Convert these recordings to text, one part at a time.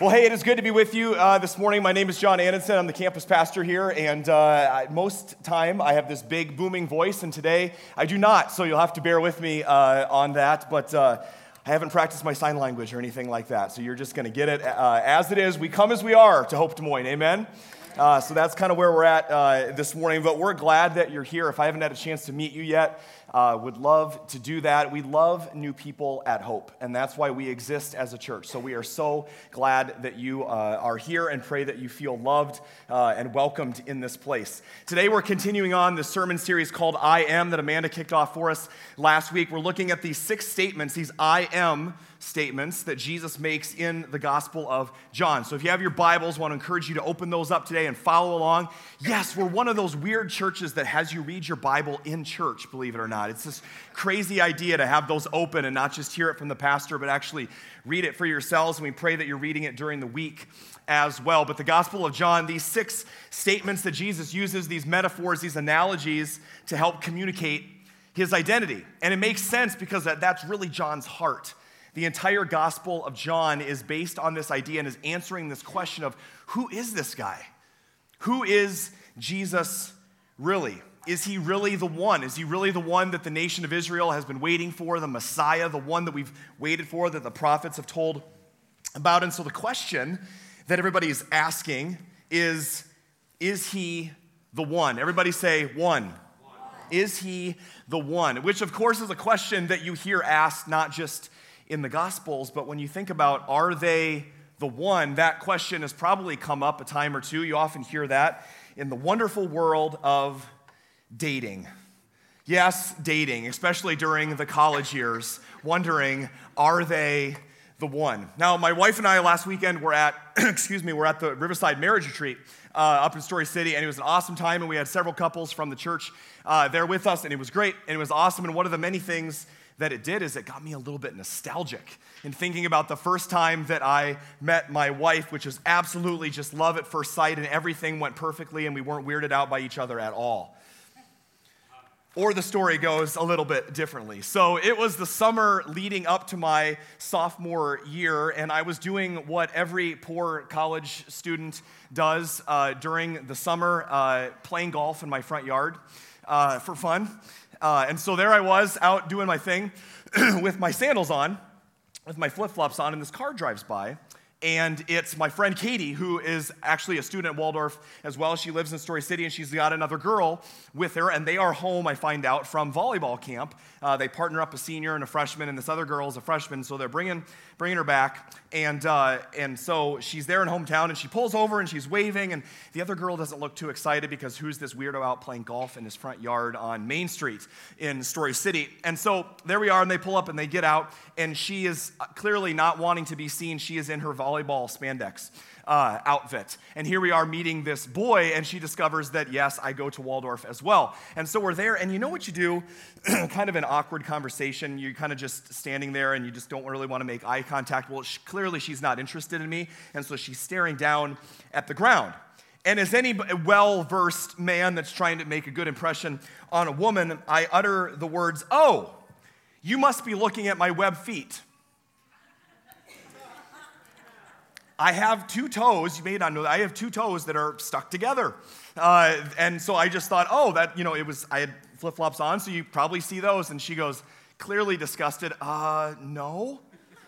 Well, hey, it is good to be with you uh, this morning. My name is John Anderson. I'm the campus pastor here, and uh, most time I have this big booming voice, and today I do not. So you'll have to bear with me uh, on that. But uh, I haven't practiced my sign language or anything like that, so you're just going to get it uh, as it is. We come as we are to Hope Des Moines. Amen. Uh, so that's kind of where we're at this morning. But we're glad that you're here. If I haven't had a chance to meet you yet, uh, would love to do that. We love new people at Hope, and that's why we exist as a church. So we are so glad that you uh, are here and pray that you feel loved uh, and welcomed in this place. Today we're continuing on the sermon series called I Am that Amanda kicked off for us last week. We're looking at these six statements, these I Am statements that Jesus makes in the Gospel of John. So if you have your Bibles, I want to encourage you to open those up today and follow along. Yes, we're one of those weird churches that has you read your Bible in church, believe it or not. It's this crazy idea to have those open and not just hear it from the pastor, but actually read it for yourselves. And we pray that you're reading it during the week as well. But the Gospel of John, these six statements that Jesus uses, these metaphors, these analogies to help communicate his identity. And it makes sense because that's really John's heart. The entire Gospel of John is based on this idea and is answering this question of who is this guy? Who is Jesus really? Is he really the one? Is he really the one that the nation of Israel has been waiting for, the Messiah, the one that we've waited for, that the prophets have told about? And so the question that everybody is asking is Is he the one? Everybody say, one. one. Is he the one? Which, of course, is a question that you hear asked not just in the Gospels, but when you think about are they the one, that question has probably come up a time or two. You often hear that in the wonderful world of dating. Yes, dating, especially during the college years, wondering are they the one? Now, my wife and I last weekend were at, excuse me, we're at the Riverside Marriage Retreat uh, up in Story City, and it was an awesome time, and we had several couples from the church uh, there with us, and it was great, and it was awesome. And one of the many things that it did is it got me a little bit nostalgic in thinking about the first time that I met my wife, which was absolutely just love at first sight, and everything went perfectly, and we weren't weirded out by each other at all. Or the story goes a little bit differently. So it was the summer leading up to my sophomore year, and I was doing what every poor college student does uh, during the summer uh, playing golf in my front yard uh, for fun. Uh, and so there I was out doing my thing with my sandals on, with my flip flops on, and this car drives by. And it's my friend Katie, who is actually a student at Waldorf as well. She lives in Story City, and she's got another girl with her, and they are home, I find out, from volleyball camp. Uh, they partner up a senior and a freshman, and this other girl is a freshman, so they're bringing, bringing her back. And, uh, and so she's there in hometown, and she pulls over and she's waving, and the other girl doesn't look too excited because who's this weirdo out playing golf in his front yard on Main Street in Story City? And so there we are, and they pull up and they get out, and she is clearly not wanting to be seen. She is in her volleyball spandex uh, outfit. And here we are meeting this boy, and she discovers that, yes, I go to Waldorf as well. And so we're there, and you know what you do? kind of an awkward conversation. You're kind of just standing there, and you just don't really want to make eye contact. Well, she, clearly she's not interested in me, and so she's staring down at the ground. And as any well versed man that's trying to make a good impression on a woman, I utter the words, Oh, you must be looking at my web feet. I have two toes, you may not know that, I have two toes that are stuck together. Uh, and so I just thought, oh, that, you know, it was, I had flip flops on, so you probably see those. And she goes, clearly disgusted, uh, no.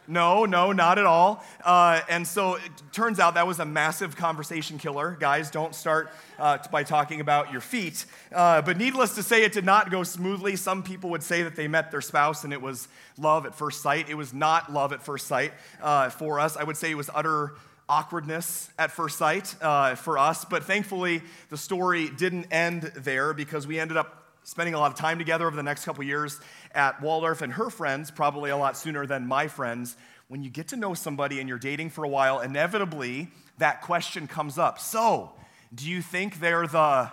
No, no, not at all. Uh, and so it turns out that was a massive conversation killer. Guys, don't start uh, by talking about your feet. Uh, but needless to say, it did not go smoothly. Some people would say that they met their spouse and it was love at first sight. It was not love at first sight uh, for us. I would say it was utter awkwardness at first sight uh, for us. But thankfully, the story didn't end there because we ended up spending a lot of time together over the next couple years at Waldorf and her friends, probably a lot sooner than my friends. When you get to know somebody and you're dating for a while, inevitably that question comes up. So, do you think they're the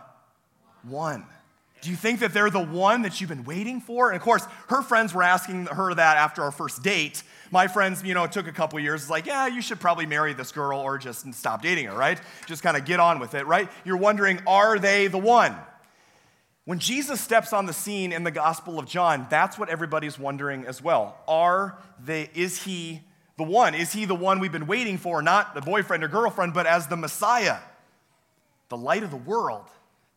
one? Do you think that they're the one that you've been waiting for? And of course, her friends were asking her that after our first date. My friends, you know, it took a couple years. It's like, yeah, you should probably marry this girl or just stop dating her, right? Just kind of get on with it, right? You're wondering, are they the one? When Jesus steps on the scene in the Gospel of John, that's what everybody's wondering as well. Are they, is he the one? Is he the one we've been waiting for, not the boyfriend or girlfriend, but as the Messiah, the light of the world,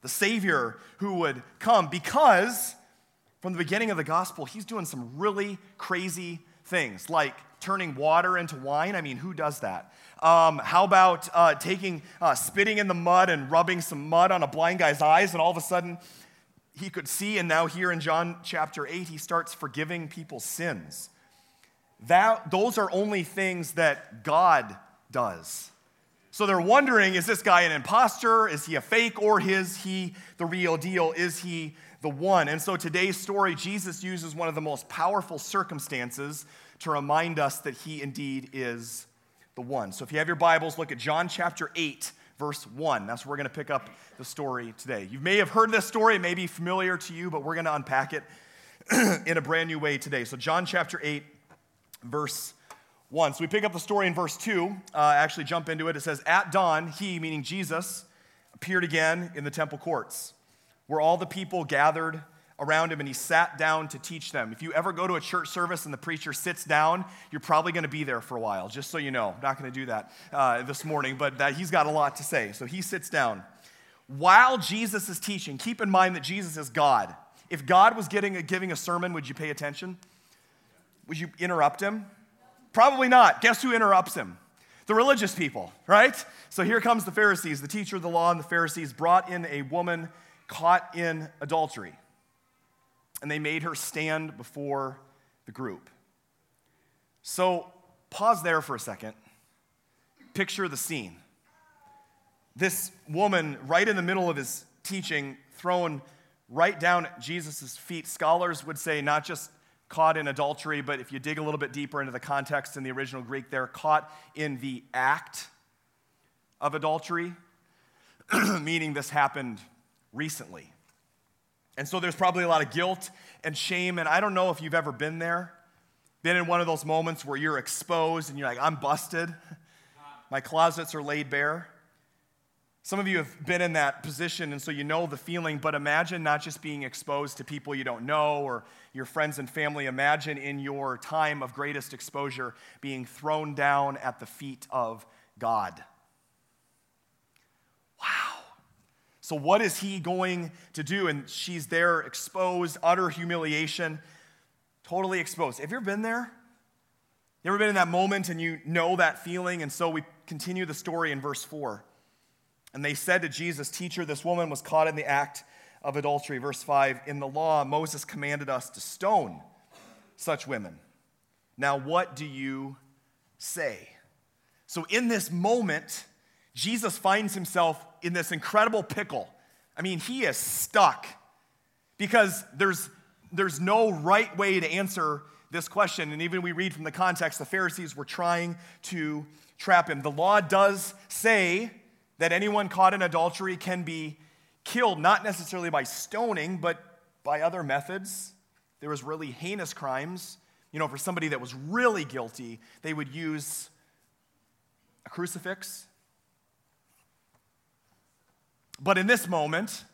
the Savior who would come? Because from the beginning of the gospel, he's doing some really crazy things, like turning water into wine. I mean, who does that? Um, how about uh, taking, uh, spitting in the mud and rubbing some mud on a blind guy's eyes, and all of a sudden he could see, and now here in John chapter 8, he starts forgiving people's sins. That, those are only things that God does. So they're wondering is this guy an impostor? Is he a fake? Or is he the real deal? Is he the one? And so today's story, Jesus uses one of the most powerful circumstances to remind us that he indeed is the one. So if you have your Bibles, look at John chapter 8, verse 1. That's where we're going to pick up the story today. You may have heard this story, it may be familiar to you, but we're going to unpack it in a brand new way today. So, John chapter 8, verse 1. So we pick up the story in verse 2. Uh, actually, jump into it. It says, At dawn, he, meaning Jesus, appeared again in the temple courts, where all the people gathered around him, and he sat down to teach them. If you ever go to a church service and the preacher sits down, you're probably going to be there for a while, just so you know. I'm not going to do that uh, this morning, but that he's got a lot to say. So he sits down. While Jesus is teaching, keep in mind that Jesus is God. If God was getting a, giving a sermon, would you pay attention? Would you interrupt him? Probably not. Guess who interrupts him? The religious people, right? So here comes the Pharisees. The teacher of the law and the Pharisees brought in a woman caught in adultery, and they made her stand before the group. So pause there for a second. Picture the scene. This woman, right in the middle of his teaching, thrown right down at Jesus' feet. Scholars would say not just caught in adultery, but if you dig a little bit deeper into the context in the original Greek, they're caught in the act of adultery, meaning this happened recently. And so there's probably a lot of guilt and shame, and I don't know if you've ever been there, been in one of those moments where you're exposed and you're like, I'm busted, my closets are laid bare. Some of you have been in that position, and so you know the feeling, but imagine not just being exposed to people you don't know or your friends and family. Imagine in your time of greatest exposure being thrown down at the feet of God. So, what is he going to do? And she's there exposed, utter humiliation, totally exposed. Have you ever been there? You ever been in that moment and you know that feeling? And so we continue the story in verse 4. And they said to Jesus, Teacher, this woman was caught in the act of adultery. Verse 5 In the law, Moses commanded us to stone such women. Now, what do you say? So, in this moment, Jesus finds himself in this incredible pickle. I mean, he is stuck because there's, there's no right way to answer this question. And even we read from the context, the Pharisees were trying to trap him. The law does say that anyone caught in adultery can be killed, not necessarily by stoning, but by other methods. There was really heinous crimes. You know, for somebody that was really guilty, they would use a crucifix. But in this moment,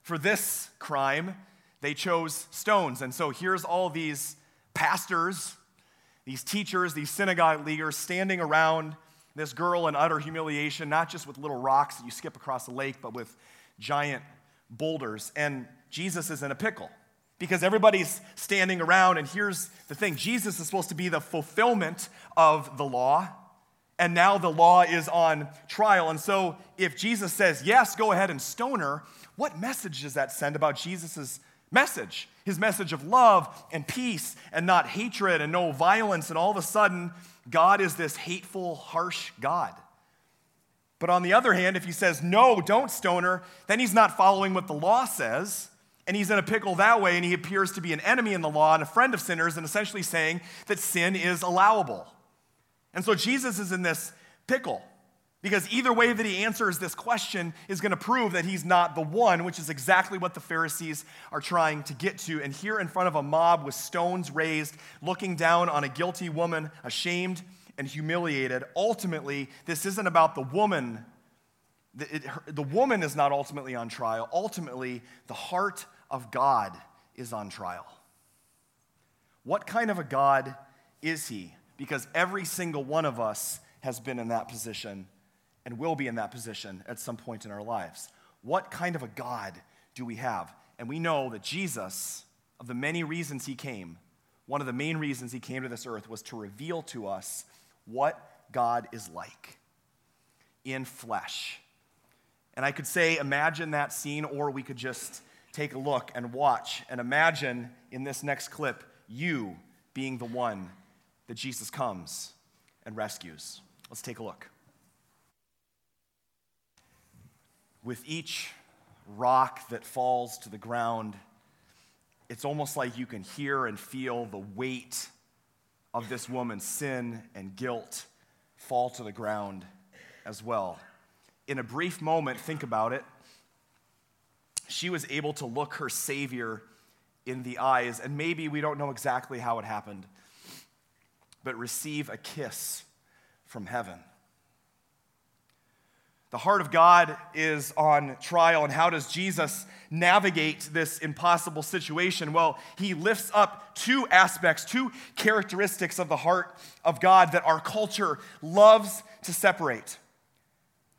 for this crime, they chose stones. And so here's all these pastors, these teachers, these synagogue leaders standing around this girl in utter humiliation, not just with little rocks that you skip across the lake, but with giant boulders. And Jesus is in a pickle because everybody's standing around. And here's the thing Jesus is supposed to be the fulfillment of the law. And now the law is on trial. And so if Jesus says, yes, go ahead and stone her, what message does that send about Jesus' message? His message of love and peace and not hatred and no violence. And all of a sudden, God is this hateful, harsh God. But on the other hand, if he says, no, don't stone her, then he's not following what the law says. And he's in a pickle that way, and he appears to be an enemy in the law and a friend of sinners, and essentially saying that sin is allowable. And so Jesus is in this pickle because either way that he answers this question is going to prove that he's not the one, which is exactly what the Pharisees are trying to get to. And here in front of a mob with stones raised, looking down on a guilty woman, ashamed and humiliated. Ultimately, this isn't about the woman. The, it, her, the woman is not ultimately on trial. Ultimately, the heart of God is on trial. What kind of a God is he? Because every single one of us has been in that position and will be in that position at some point in our lives. What kind of a God do we have? And we know that Jesus, of the many reasons he came, one of the main reasons he came to this earth was to reveal to us what God is like in flesh. And I could say, imagine that scene, or we could just take a look and watch and imagine in this next clip you being the one that Jesus comes and rescues. Let's take a look. With each rock that falls to the ground, it's almost like you can hear and feel the weight of this woman's sin and guilt fall to the ground as well. In a brief moment, think about it. She was able to look her Savior in the eyes, and maybe we don't know exactly how it happened, but receive a kiss from heaven. The heart of God is on trial, and how does Jesus navigate this impossible situation? Well, he lifts up two aspects, two characteristics of the heart of God that our culture loves to separate.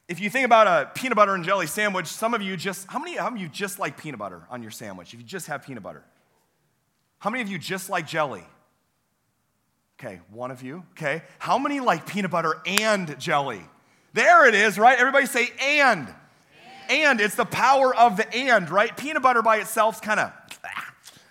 If you think about a peanut butter and jelly sandwich, some of you just, how many, how many of you just like peanut butter on your sandwich? If you just have peanut butter. How many of you just like jelly? Okay, one of you. Okay. How many like peanut butter and jelly? There it is, right? Everybody say and. And, and it's the power of the and, right? Peanut butter by itself is kind of a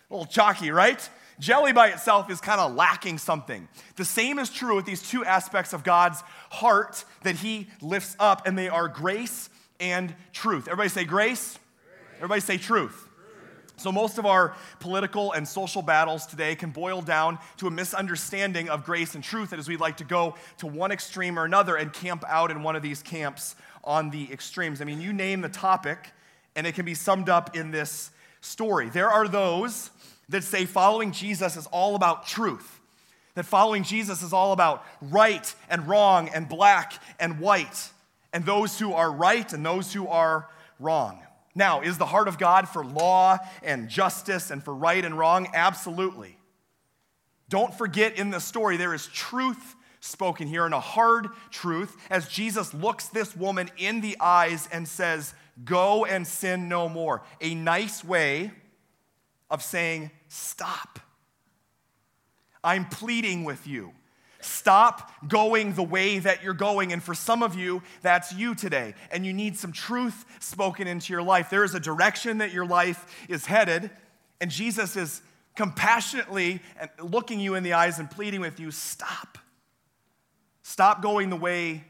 little chalky, right? Jelly by itself is kind of lacking something. The same is true with these two aspects of God's heart that He lifts up, and they are grace and truth. Everybody say grace. grace. Everybody say truth. So, most of our political and social battles today can boil down to a misunderstanding of grace and truth, and as we'd like to go to one extreme or another and camp out in one of these camps on the extremes. I mean, you name the topic, and it can be summed up in this story. There are those that say following Jesus is all about truth, that following Jesus is all about right and wrong and black and white, and those who are right and those who are wrong. Now, is the heart of God for law and justice and for right and wrong? Absolutely. Don't forget in the story, there is truth spoken here and a hard truth as Jesus looks this woman in the eyes and says, Go and sin no more. A nice way of saying, Stop. I'm pleading with you. Stop going the way that you're going. And for some of you, that's you today. And you need some truth spoken into your life. There is a direction that your life is headed. And Jesus is compassionately looking you in the eyes and pleading with you stop. Stop going the way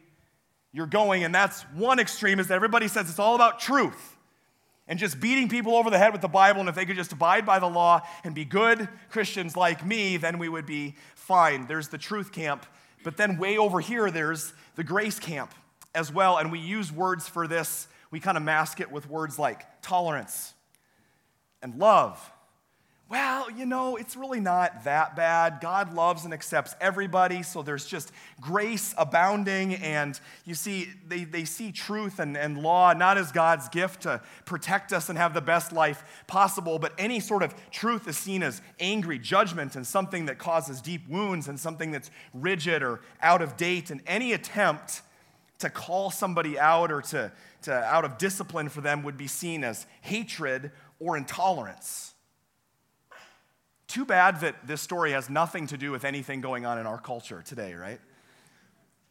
you're going. And that's one extreme is that everybody says it's all about truth and just beating people over the head with the Bible. And if they could just abide by the law and be good Christians like me, then we would be fine. There's the truth camp. But then way over here, there's the grace camp as well. And we use words for this, we kind of mask it with words like tolerance and love well, you know, it's really not that bad. God loves and accepts everybody, so there's just grace abounding. And you see, they, they see truth and, and law not as God's gift to protect us and have the best life possible, but any sort of truth is seen as angry judgment and something that causes deep wounds and something that's rigid or out of date. And any attempt to call somebody out or to, to out of discipline for them would be seen as hatred or intolerance. Too bad that this story has nothing to do with anything going on in our culture today, right?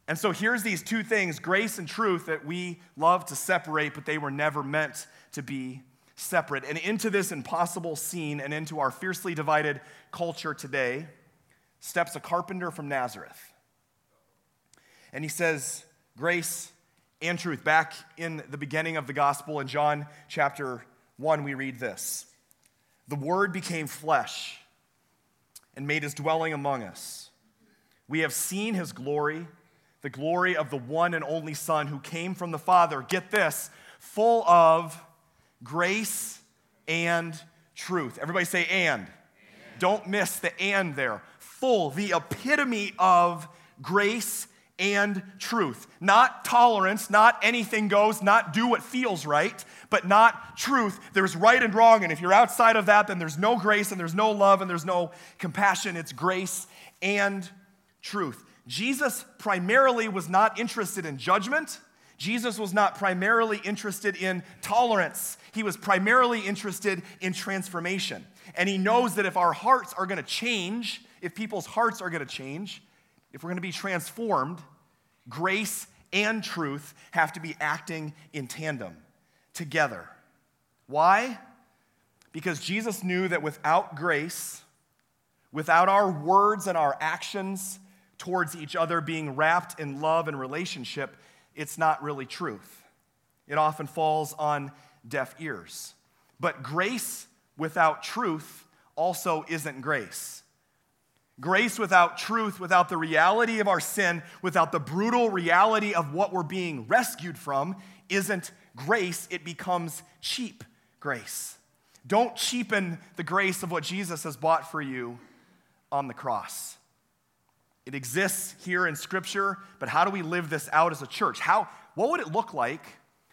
And so here's these two things grace and truth that we love to separate, but they were never meant to be separate. And into this impossible scene and into our fiercely divided culture today steps a carpenter from Nazareth. And he says, Grace and truth. Back in the beginning of the gospel in John chapter 1, we read this The word became flesh and made his dwelling among us. We have seen his glory, the glory of the one and only Son who came from the Father. Get this, full of grace and truth. Everybody say and. and. Don't miss the and there. Full, the epitome of grace and truth. Not tolerance, not anything goes, not do what feels right, but not truth. There's right and wrong, and if you're outside of that, then there's no grace and there's no love and there's no compassion. It's grace and truth. Jesus primarily was not interested in judgment. Jesus was not primarily interested in tolerance. He was primarily interested in transformation. And he knows that if our hearts are going to change, if people's hearts are going to change, if we're going to be transformed, grace and truth have to be acting in tandem, together. Why? Because Jesus knew that without grace, without our words and our actions towards each other being wrapped in love and relationship, it's not really truth. It often falls on deaf ears. But grace without truth also isn't grace. Grace without truth, without the reality of our sin, without the brutal reality of what we're being rescued from, isn't grace. It becomes cheap grace. Don't cheapen the grace of what Jesus has bought for you on the cross. It exists here in Scripture, but how do we live this out as a church? How, what would it look like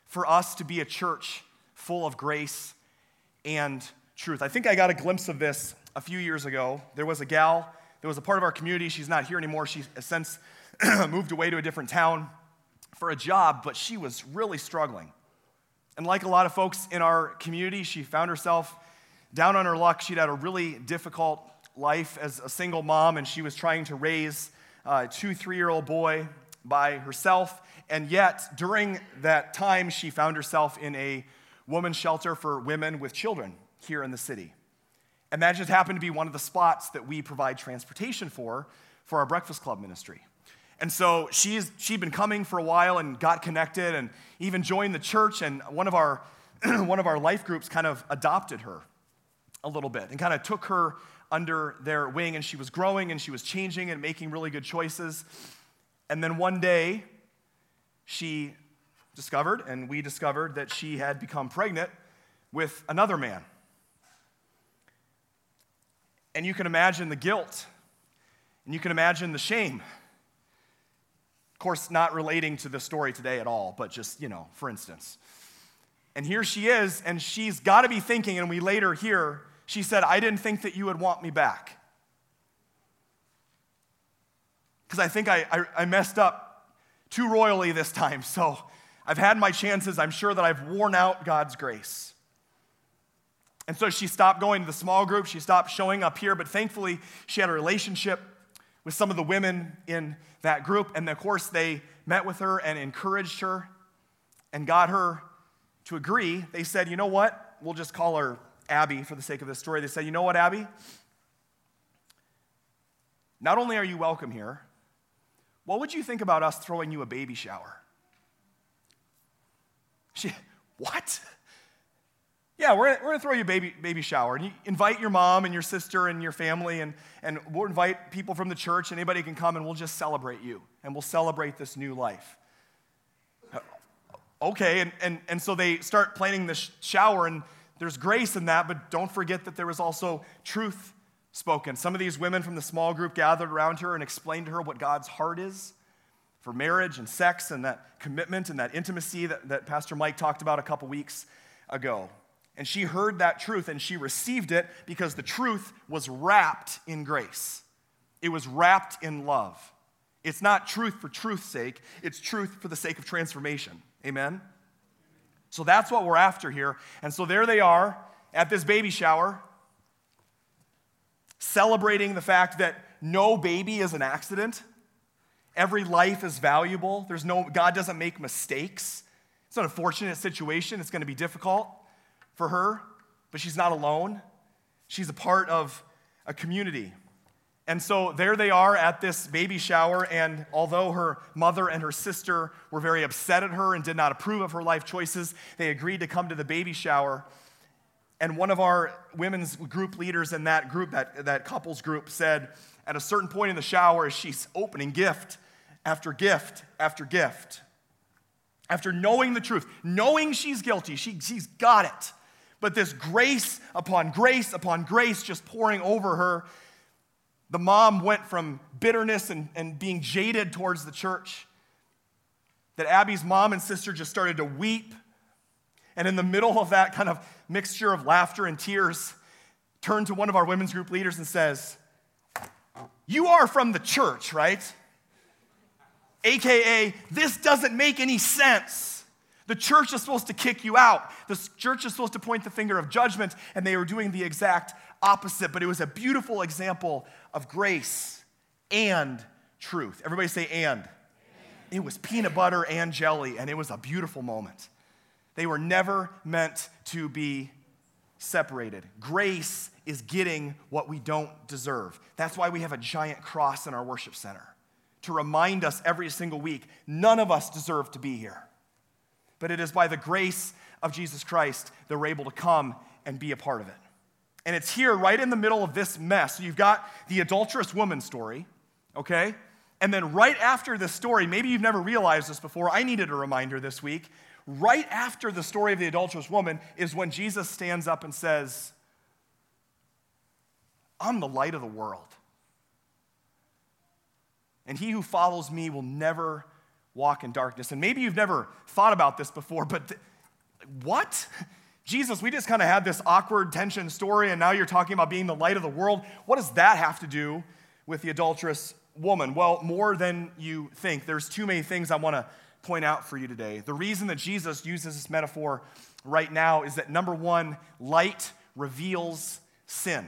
for us to be a church full of grace and truth? I think I got a glimpse of this a few years ago. There was a gal that was a part of our community. She's not here anymore. She's uh, since moved away to a different town for a job, but she was really struggling. And like a lot of folks in our community, she found herself down on her luck. She'd had a really difficult life as a single mom, and she was trying to raise a two, three year old boy by herself. And yet, during that time, she found herself in a woman's shelter for women with children here in the city. And that just happened to be one of the spots that we provide transportation for for our Breakfast Club ministry. And so she's, she'd been coming for a while and got connected and even joined the church. And one of our, one of our life groups kind of adopted her a little bit and kind of took her under their wing, and she was growing and she was changing and making really good choices. And then one day, she discovered, and we discovered, that she had become pregnant with another man. And you can imagine the guilt, and you can imagine the shame. Of course, not relating to the story today at all, but just, you know, for instance. And here she is, and she's got to be thinking, and we later hear she said, I didn't think that you would want me back. Because I think I, I, I, messed up too royally this time. So I've had my chances. I'm sure that I've worn out God's grace. And so she stopped going to the small group. She stopped showing up here. But thankfully, she had a relationship with some of the women in that group. And of course, they met with her and encouraged her and got her to agree. They said, you know what? We'll just call her Abby for the sake of this story. They said, You know what, Abby? Not only are you welcome here, what would you think about us throwing you a baby shower? She, what? Yeah, we're, we're gonna throw you a baby, baby shower. And you invite your mom and your sister and your family, and, and we'll invite people from the church. Anybody can come, and we'll just celebrate you, and we'll celebrate this new life. Uh, okay, and, and, and so they start planning the shower, and there's grace in that, but don't forget that there was also truth spoken. Some of these women from the small group gathered around her and explained to her what God's heart is for marriage and sex and that commitment and that intimacy that, that Pastor Mike talked about a couple weeks ago. And she heard that truth and she received it because the truth was wrapped in grace. It was wrapped in love. It's not truth for truth's sake, it's truth for the sake of transformation. Amen? So that's what we're after here. And so there they are at this baby shower, celebrating the fact that no baby is an accident. Every life is valuable. There's no, God doesn't make mistakes. It's an unfortunate situation. It's going to be difficult for her, but she's not alone. She's a part of a community. And so there they are at this baby shower, and although her mother and her sister were very upset at her and did not approve of her life choices, they agreed to come to the baby shower. And one of our women's group leaders in that group, that, that couples group, said at a certain point in the shower, as she's opening gift after gift after gift, after knowing the truth, knowing she's guilty, she, she's got it. But this grace upon grace upon grace just pouring over her the mom went from bitterness and, and being jaded towards the church that Abby's mom and sister just started to weep. And in the middle of that kind of mixture of laughter and tears, turned to one of our women's group leaders and says, You are from the church, right? AKA, this doesn't make any sense. The church is supposed to kick you out. The church is supposed to point the finger of judgment, and they were doing the exact opposite. But it was a beautiful example of grace and truth. Everybody say, and. It was peanut butter and jelly, and it was a beautiful moment. They were never meant to be separated. Grace is getting what we don't deserve. That's why we have a giant cross in our worship center to remind us every single week none of us deserve to be here. But it is by the grace of Jesus Christ that we're able to come and be a part of it. And it's here right in the middle of this mess. So you've got the adulterous woman story, okay? And then right after this story, maybe you've never realized this before, I needed a reminder this week. Right after the story of the adulterous woman is when Jesus stands up and says, I'm the light of the world. And he who follows me will never walk in darkness. And maybe you've never thought about this before, but th- what? Jesus, we just kind of had this awkward tension story, and now you're talking about being the light of the world. What does that have to do with the adulterous woman? Well, more than you think. There's too many things I want to point out for you today. The reason that Jesus uses this metaphor right now is that number one, light reveals sin.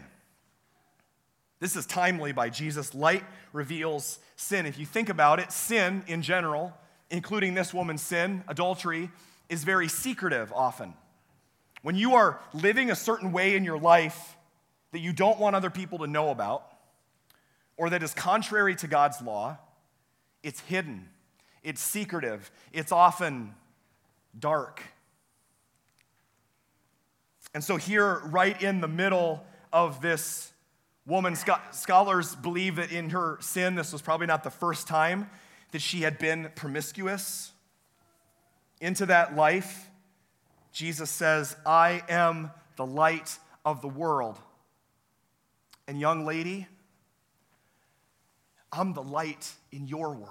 This is timely by Jesus. Light reveals sin. If you think about it, sin in general, including this woman's sin, adultery, is very secretive often. When you are living a certain way in your life that you don't want other people to know about, or that is contrary to God's law, it's hidden, it's secretive, it's often dark. And so, here, right in the middle of this woman, scholars believe that in her sin, this was probably not the first time that she had been promiscuous. Into that life, Jesus says, I am the light of the world. And, young lady, I'm the light in your world.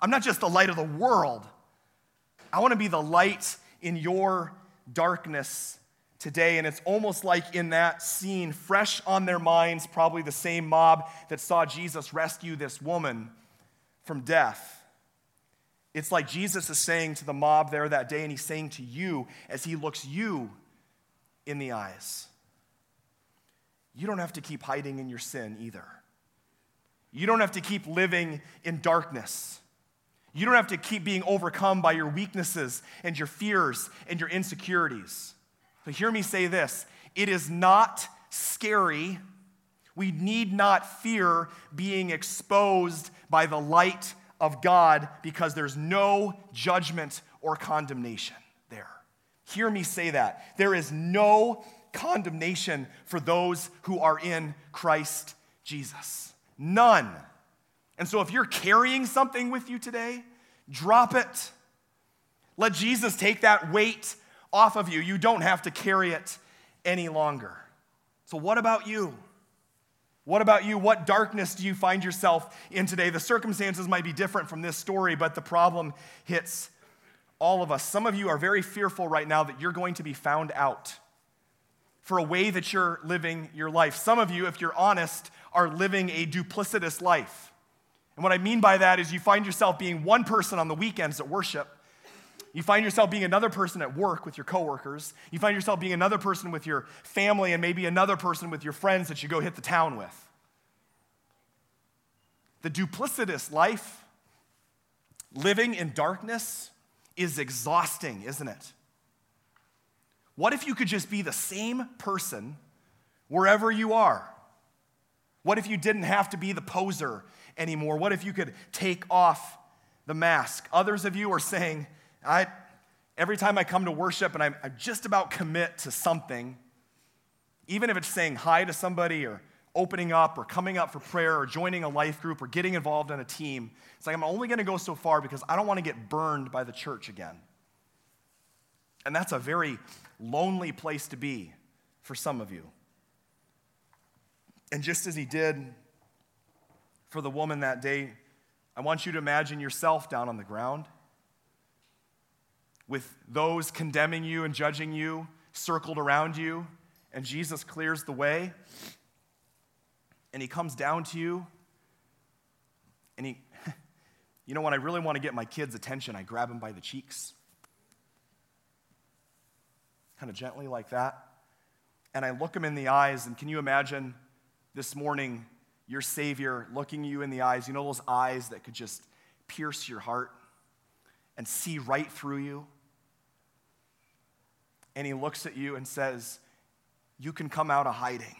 I'm not just the light of the world, I want to be the light in your darkness today. And it's almost like in that scene, fresh on their minds, probably the same mob that saw Jesus rescue this woman from death. It's like Jesus is saying to the mob there that day, and he's saying to you as he looks you in the eyes, you don't have to keep hiding in your sin either. You don't have to keep living in darkness. You don't have to keep being overcome by your weaknesses and your fears and your insecurities. So, hear me say this it is not scary. We need not fear being exposed by the light of God because there's no judgment or condemnation there. Hear me say that. There is no condemnation for those who are in Christ Jesus. None. And so if you're carrying something with you today, drop it. Let Jesus take that weight off of you. You don't have to carry it any longer. So, what about you? What about you? What darkness do you find yourself in today? The circumstances might be different from this story, but the problem hits all of us. Some of you are very fearful right now that you're going to be found out for a way that you're living your life. Some of you, if you're honest, are living a duplicitous life. And what I mean by that is you find yourself being one person on the weekends at worship. You find yourself being another person at work with your coworkers. You find yourself being another person with your family and maybe another person with your friends that you go hit the town with. The duplicitous life, living in darkness, is exhausting, isn't it? What if you could just be the same person wherever you are? What if you didn't have to be the poser anymore? What if you could take off the mask? Others of you are saying, I, every time I come to worship and I, I just about commit to something, even if it's saying hi to somebody or opening up or coming up for prayer or joining a life group or getting involved in a team, it's like I'm only going to go so far because I don't want to get burned by the church again. And that's a very lonely place to be for some of you. And just as he did for the woman that day, I want you to imagine yourself down on the ground with those condemning you and judging you circled around you, and Jesus clears the way. and he comes down to you and he, you know, when I really want to get my kids' attention, I grab him by the cheeks, kind of gently like that. And I look him in the eyes, and can you imagine this morning your Savior looking you in the eyes? You know, those eyes that could just pierce your heart and see right through you? And he looks at you and says, You can come out of hiding.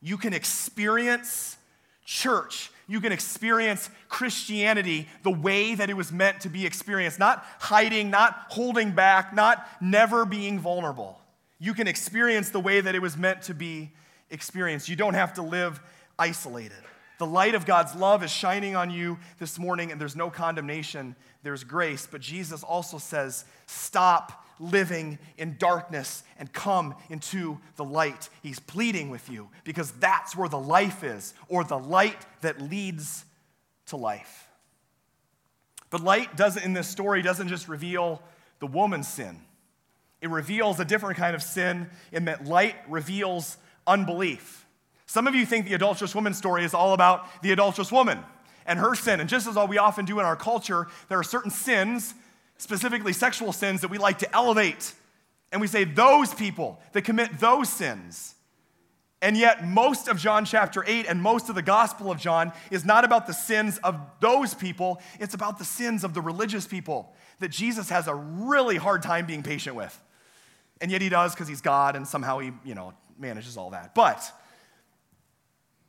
You can experience church. You can experience Christianity the way that it was meant to be experienced, not hiding, not holding back, not never being vulnerable. You can experience the way that it was meant to be experienced. You don't have to live isolated. The light of God's love is shining on you this morning, and there's no condemnation, there's grace. But Jesus also says, Stop living in darkness and come into the light. He's pleading with you because that's where the life is, or the light that leads to life. But light doesn't, in this story, doesn't just reveal the woman's sin. It reveals a different kind of sin in that light reveals unbelief. Some of you think the adulterous woman story is all about the adulterous woman and her sin. And just as all we often do in our culture, there are certain sins specifically sexual sins, that we like to elevate. And we say, those people that commit those sins. And yet, most of John chapter 8 and most of the Gospel of John is not about the sins of those people, it's about the sins of the religious people that Jesus has a really hard time being patient with. And yet, he does because he's God and somehow he, you know, manages all that. But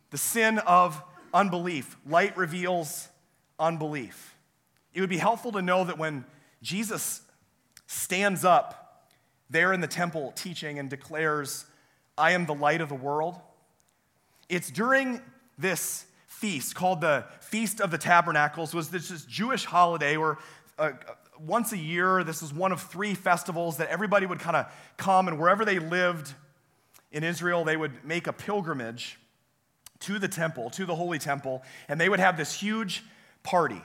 the sin of unbelief, light reveals unbelief. It would be helpful to know that when Jesus stands up there in the temple teaching and declares, I am the light of the world. It's during this feast called the Feast of the Tabernacles, was this, Jewish holiday where uh, once a year, this is one of three festivals that everybody would kind of come and wherever they lived in Israel, they would make a pilgrimage to the temple, to the holy temple, and they would have this huge party.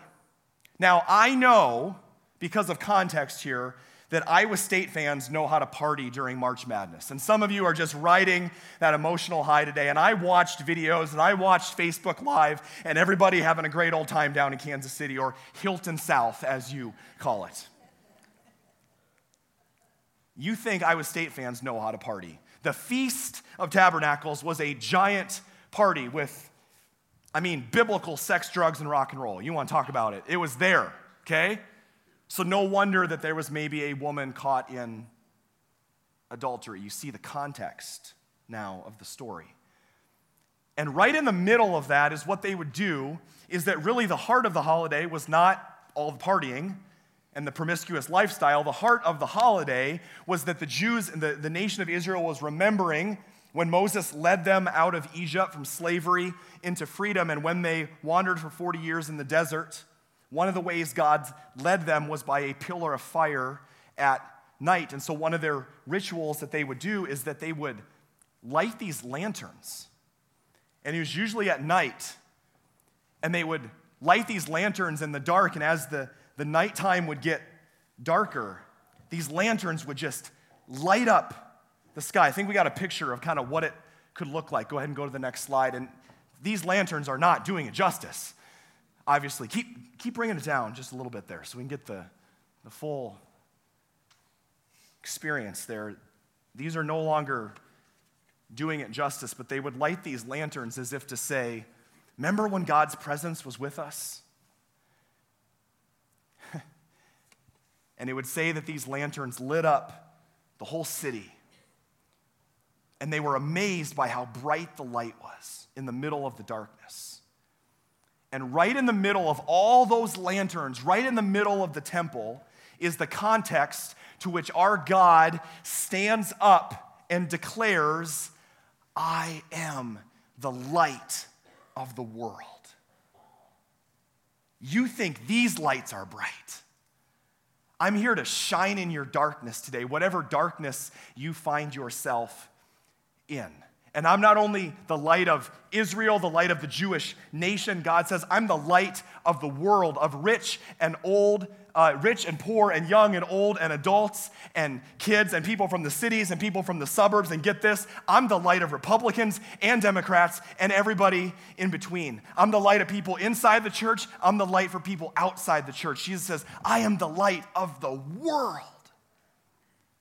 Now, I know because of context here, that Iowa State fans know how to party during March Madness. And some of you are just riding that emotional high today. And I watched videos and I watched Facebook Live and everybody having a great old time down in Kansas City or Hilton South, as you call it. You think Iowa State fans know how to party. The Feast of Tabernacles was a giant party with, I mean, biblical sex, drugs, and rock and roll. You want to talk about it? It was there, okay? So, no wonder that there was maybe a woman caught in adultery. You see the context now of the story. And right in the middle of that is what they would do is that really the heart of the holiday was not all the partying and the promiscuous lifestyle. The heart of the holiday was that the Jews and the, the nation of Israel was remembering when Moses led them out of Egypt from slavery into freedom and when they wandered for 40 years in the desert. One of the ways God led them was by a pillar of fire at night. And so, one of their rituals that they would do is that they would light these lanterns. And it was usually at night. And they would light these lanterns in the dark. And as the, the nighttime would get darker, these lanterns would just light up the sky. I think we got a picture of kind of what it could look like. Go ahead and go to the next slide. And these lanterns are not doing it justice obviously, keep, keep bringing it down just a little bit there so we can get the, the full experience there. These are no longer doing it justice, but they would light these lanterns as if to say, Remember when God's presence was with us? and it would say that these lanterns lit up the whole city. And they were amazed by how bright the light was in the middle of the darkness. And right in the middle of all those lanterns, right in the middle of the temple, is the context to which our God stands up and declares, I am the light of the world. You think these lights are bright. I'm here to shine in your darkness today, whatever darkness you find yourself in. And I'm not only the light of Israel, the light of the Jewish nation. God says, I'm the light of the world, of rich and old, uh, rich and poor, and young and old, and adults and kids, and people from the cities and people from the suburbs. And get this, I'm the light of Republicans and Democrats and everybody in between. I'm the light of people inside the church. I'm the light for people outside the church. Jesus says, I am the light of the world.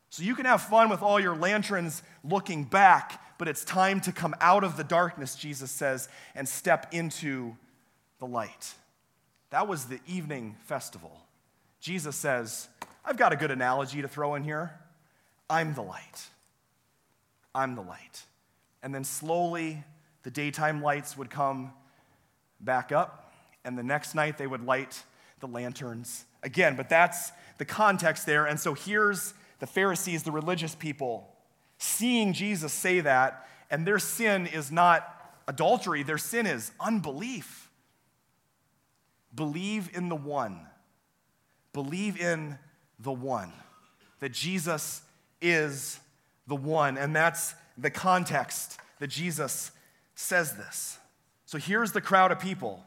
So you can have fun with all your lanterns looking back but it's time to come out of the darkness, Jesus says, and step into the light. That was the evening festival. Jesus says, I've got a good analogy to throw in here. I'm the light. I'm the light. And then slowly, the daytime lights would come back up, and the next night they would light the lanterns again. But that's the context there. And so here's the Pharisees, the religious people, seeing Jesus say that, and their sin is not adultery, their sin is unbelief. Believe in the one. Believe in the one. That Jesus is the one. And that's the context that Jesus says this. So here's the crowd of people.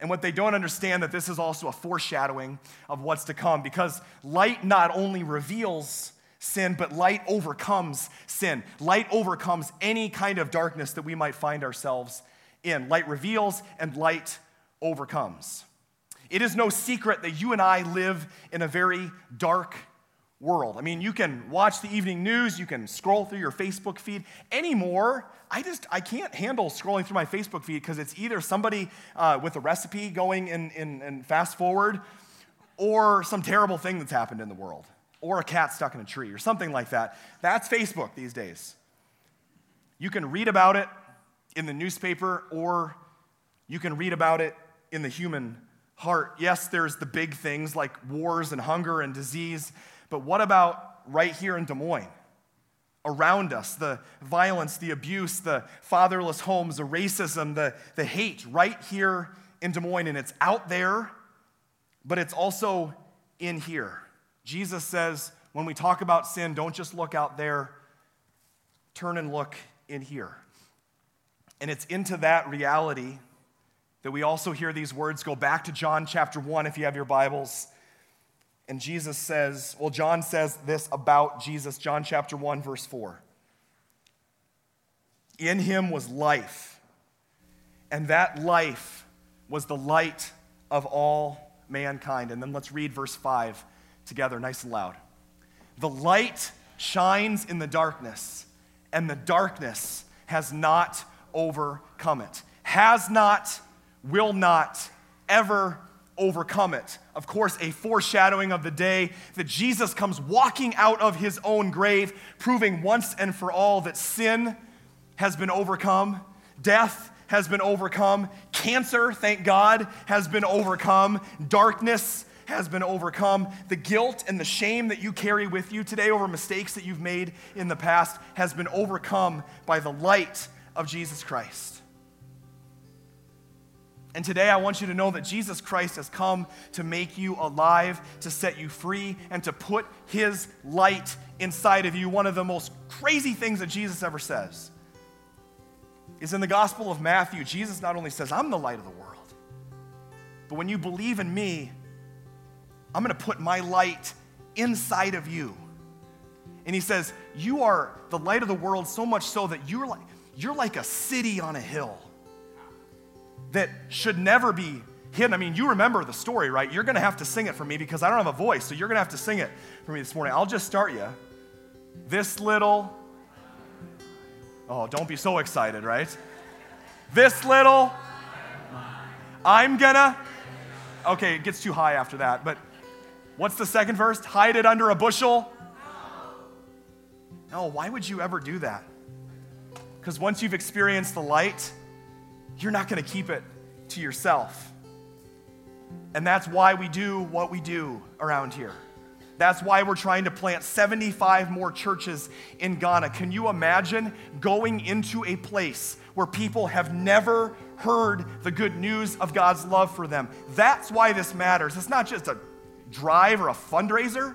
And what they don't understand that this is also a foreshadowing of what's to come because light not only reveals sin, but light overcomes sin. Light overcomes any kind of darkness that we might find ourselves in. Light reveals and light overcomes. It is no secret that you and I live in a very dark world. I mean, you can watch the evening news, you can scroll through your Facebook feed. Anymore, I just I can't handle scrolling through my Facebook feed because it's either somebody uh, with a recipe going in, in, in fast forward or some terrible thing that's happened in the world or a cat stuck in a tree or something like that. That's Facebook these days. You can read about it in the newspaper or you can read about it in the human heart. Yes, there's the big things like wars and hunger and disease, but what about right here in Des Moines? Around us, the violence, the abuse, the fatherless homes, the racism, the, the hate, right here in Des Moines. And it's out there, but it's also in here. Jesus says, when we talk about sin, don't just look out there, turn and look in here. And it's into that reality that we also hear these words go back to John chapter 1 if you have your Bibles. And Jesus says, well, John says this about Jesus, John chapter 1, verse 4. In him was life, and that life was the light of all mankind. And then let's read verse 5 together, nice and loud. The light shines in the darkness, and the darkness has not overcome it. Has not, will not ever overcome it. Of course, a foreshadowing of the day that Jesus comes walking out of his own grave, proving once and for all that sin has been overcome, death has been overcome, cancer, thank God, has been overcome, darkness has been overcome. The guilt and the shame that you carry with you today over mistakes that you've made in the past has been overcome by the light of Jesus Christ. And today I want you to know that Jesus Christ has come to make you alive, to set you free, and to put his light inside of you. One of the most crazy things that Jesus ever says is in the Gospel of Matthew, Jesus not only says, I'm the light of the world, but when you believe in me, I'm going to put my light inside of you. And he says, You are the light of the world so much so that you're like, you're like a city on a hill that should never be hidden. I mean, you remember the story, right? You're going to have to sing it for me because I don't have a voice, so you're going to have to sing it for me this morning. I'll just start you. This little, oh, don't be so excited, right? This little, I'm gonna, okay, it gets too high after that, but What's the second verse? Hide it under a bushel? No, why would you ever do that? Because once you've experienced the light, you're not going to keep it to yourself. And that's why we do what we do around here. That's why we're trying to plant 75 more churches in Ghana. Can you imagine going into a place where people have never heard the good news of God's love for them? That's why this matters. It's not just a drive or a fundraiser.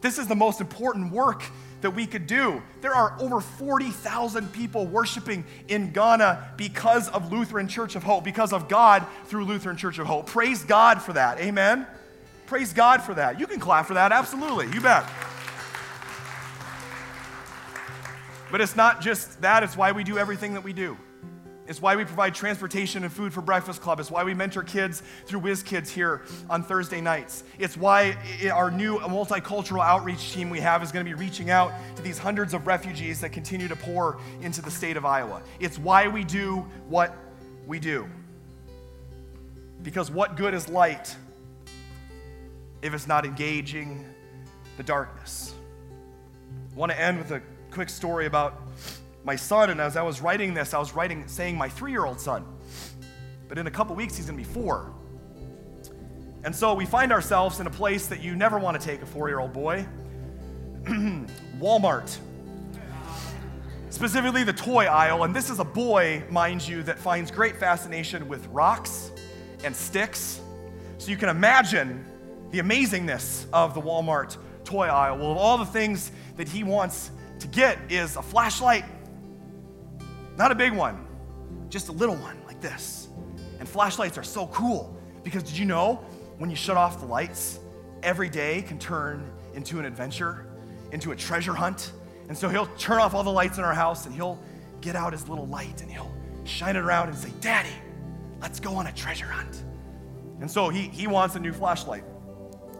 This is the most important work that we could do. There are over 40,000 people worshiping in Ghana because of Lutheran Church of Hope, because of God through Lutheran Church of Hope. Praise God for that. Amen. Praise God for that. You can clap for that, absolutely. You bet. But it's not just that, it's why we do everything that we do. It's why we provide transportation and food for Breakfast Club. It's why we mentor kids through Whiz Kids here on Thursday nights. It's why our new multicultural outreach team we have is going to be reaching out to these hundreds of refugees that continue to pour into the state of Iowa. It's why we do what we do. Because what good is light if it's not engaging the darkness? I want to end with a quick story about my son, and as I was writing this, I was writing saying my three year old son. But in a couple weeks, he's gonna be four. And so we find ourselves in a place that you never want to take a four year old boy Walmart. Specifically, the toy aisle. And this is a boy, mind you, that finds great fascination with rocks and sticks. So you can imagine the amazingness of the Walmart toy aisle. Well, of all the things that he wants to get is a flashlight not a big one, just a little one like this. And flashlights are so cool because did you know when you shut off the lights, every day can turn into an adventure, into a treasure hunt? And so he'll turn off all the lights in our house and he'll get out his little light and he'll shine it around and say, Daddy, let's go on a treasure hunt. And so he, he wants a new flashlight.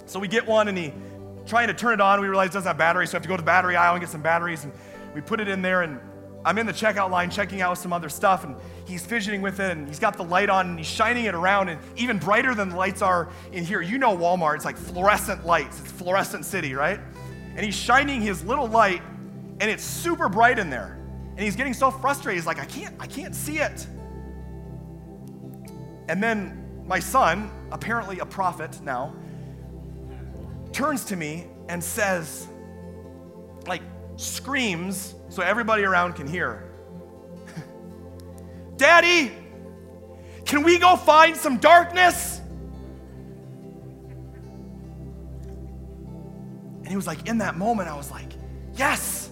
So we get one and he trying to turn it on. We realize it doesn't have batteries, so we have to go to the battery aisle and get some batteries. And we put it in there and I'm in the checkout line checking out some other stuff, and he's fidgeting with it, and he's got the light on, and he's shining it around, and even brighter than the lights are in here. You know Walmart, it's like fluorescent lights, it's fluorescent city, right? And he's shining his little light, and it's super bright in there. And he's getting so frustrated, he's like, I can't, I can't see it. And then my son, apparently a prophet now, turns to me and says, like, screams so everybody around can hear. Daddy, can we go find some darkness? And he was like, in that moment, I was like, yes,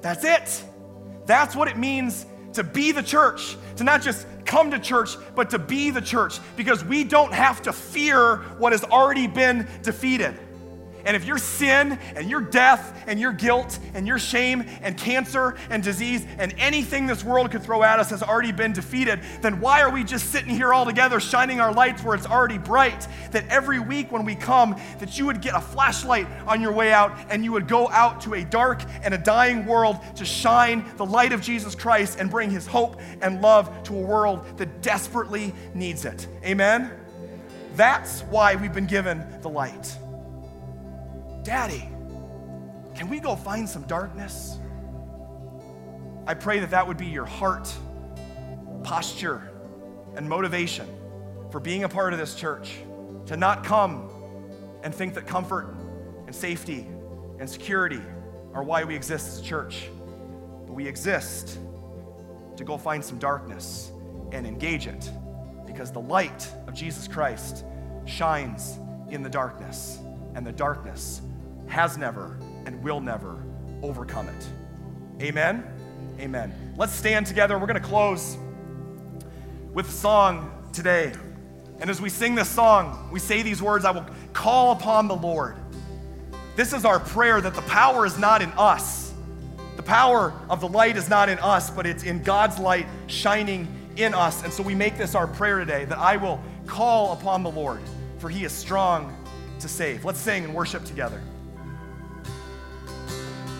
that's it. That's what it means to be the church, to not just come to church, but to be the church, because we don't have to fear what has already been defeated. And if your sin and your death and your guilt and your shame and cancer and disease and anything this world could throw at us has already been defeated, then why are we just sitting here all together shining our lights where it's already bright? That every week when we come, that you would get a flashlight on your way out and you would go out to a dark and a dying world to shine the light of Jesus Christ and bring his hope and love to a world that desperately needs it. Amen? That's why we've been given the light. Daddy, can we go find some darkness? I pray that that would be your heart, posture, and motivation for being a part of this church. To not come and think that comfort and safety and security are why we exist as a church, but we exist to go find some darkness and engage it because the light of Jesus Christ shines in the darkness, and the darkness has never, and will never overcome it. Amen? Amen. Let's stand together. We're going to close with song today. And as we sing this song, we say these words I will call upon the Lord. This is our prayer that the power is not in us. The power of the light is not in us, but it's in God's light shining in us. And so we make this our prayer today that I will call upon the Lord, for he is strong to save. Let's sing and worship together.